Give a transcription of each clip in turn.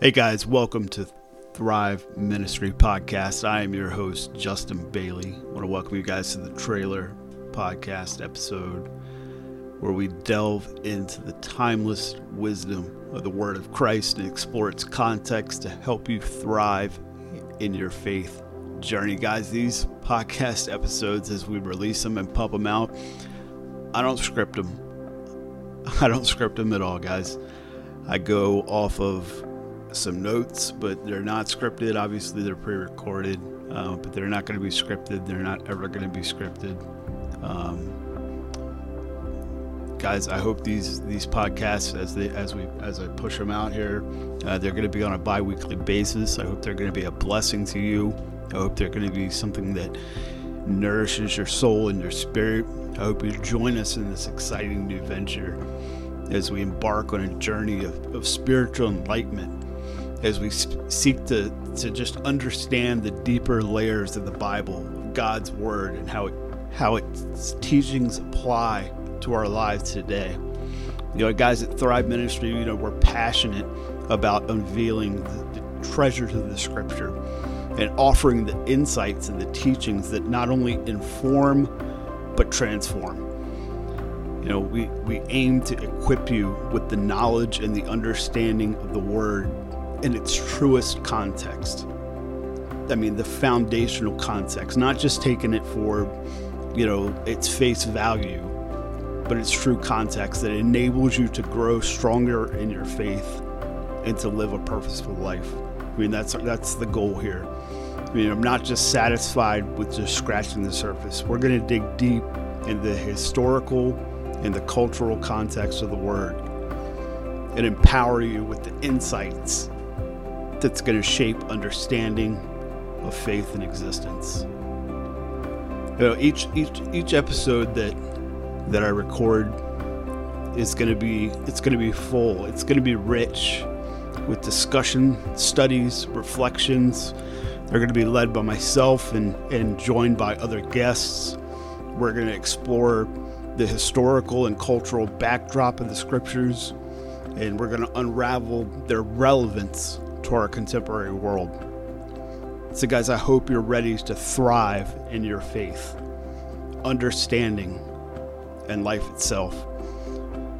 Hey guys, welcome to Thrive Ministry Podcast. I am your host, Justin Bailey. I want to welcome you guys to the trailer podcast episode where we delve into the timeless wisdom of the Word of Christ and explore its context to help you thrive in your faith journey. Guys, these podcast episodes, as we release them and pump them out, I don't script them. I don't script them at all, guys. I go off of some notes, but they're not scripted. Obviously, they're pre-recorded, uh, but they're not going to be scripted. They're not ever going to be scripted. Um, guys, I hope these these podcasts, as they as we as I push them out here, uh, they're going to be on a bi-weekly basis. I hope they're going to be a blessing to you. I hope they're going to be something that nourishes your soul and your spirit. I hope you join us in this exciting new venture as we embark on a journey of, of spiritual enlightenment as we seek to, to just understand the deeper layers of the Bible, God's Word, and how it, how its teachings apply to our lives today. You know, guys at Thrive Ministry, you know, we're passionate about unveiling the, the treasures of the Scripture and offering the insights and the teachings that not only inform but transform. You know, we, we aim to equip you with the knowledge and the understanding of the Word in its truest context. I mean, the foundational context, not just taking it for, you know, its face value, but its true context that enables you to grow stronger in your faith and to live a purposeful life. I mean, that's that's the goal here. I mean, I'm not just satisfied with just scratching the surface. We're going to dig deep in the historical and the cultural context of the word and empower you with the insights that's going to shape understanding of faith and existence. You know, each each each episode that that I record is going to be it's going to be full. It's going to be rich with discussion, studies, reflections. They're going to be led by myself and and joined by other guests. We're going to explore the historical and cultural backdrop of the scriptures and we're going to unravel their relevance to our contemporary world. So, guys, I hope you're ready to thrive in your faith, understanding, and life itself.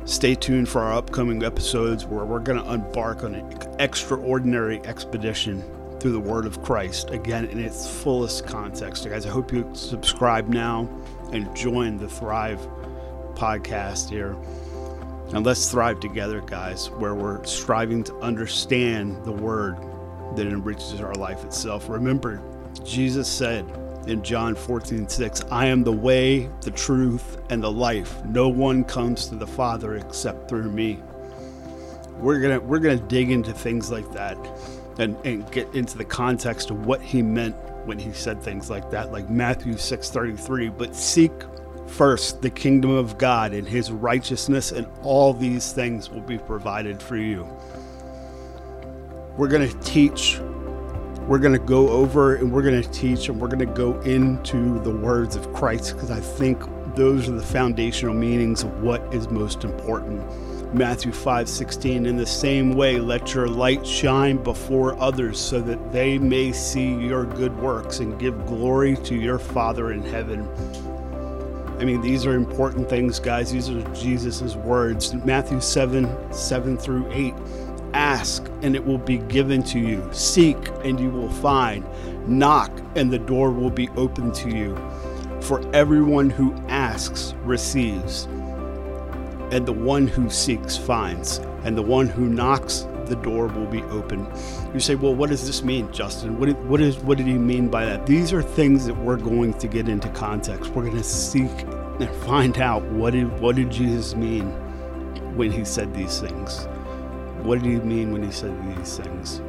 Stay tuned for our upcoming episodes where we're going to embark on an extraordinary expedition through the Word of Christ, again, in its fullest context. So guys, I hope you subscribe now and join the Thrive podcast here. And let's thrive together, guys, where we're striving to understand the word that enriches our life itself. Remember, Jesus said in John 14, 6, I am the way, the truth, and the life. No one comes to the Father except through me. We're gonna we're gonna dig into things like that and, and get into the context of what he meant when he said things like that, like Matthew 6:33. But seek first the kingdom of God and his righteousness, and all these things will be provided for you. We're going to teach, we're going to go over, and we're going to teach, and we're going to go into the words of Christ because I think those are the foundational meanings of what is most important. Matthew 5 16, in the same way, let your light shine before others so that they may see your good works and give glory to your Father in heaven. I mean, these are important things, guys. These are Jesus' words. Matthew 7 7 through 8. Ask, and it will be given to you. Seek, and you will find. Knock, and the door will be open to you. For everyone who asks receives, and the one who seeks finds, and the one who knocks, the door will be open. You say, well, what does this mean, Justin? What, what, is, what did he mean by that? These are things that we're going to get into context. We're going to seek and find out what did, what did Jesus mean when he said these things? What did he mean when he said these things?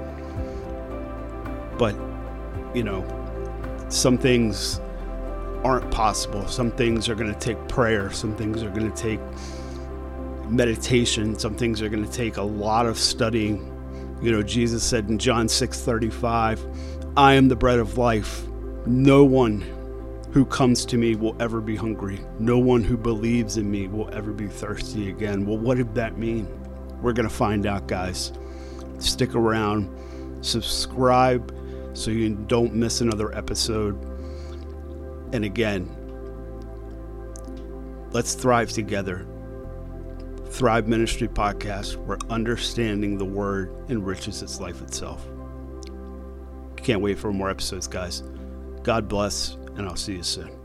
But, you know, some things aren't possible. Some things are going to take prayer. Some things are going to take meditation. Some things are going to take a lot of studying. You know, Jesus said in John 6 35, I am the bread of life. No one who comes to me will ever be hungry. No one who believes in me will ever be thirsty again. Well, what did that mean? We're going to find out, guys. Stick around, subscribe so you don't miss another episode. And again, let's thrive together. Thrive Ministry Podcast, where understanding the Word enriches its life itself. Can't wait for more episodes, guys. God bless, and I'll see you soon.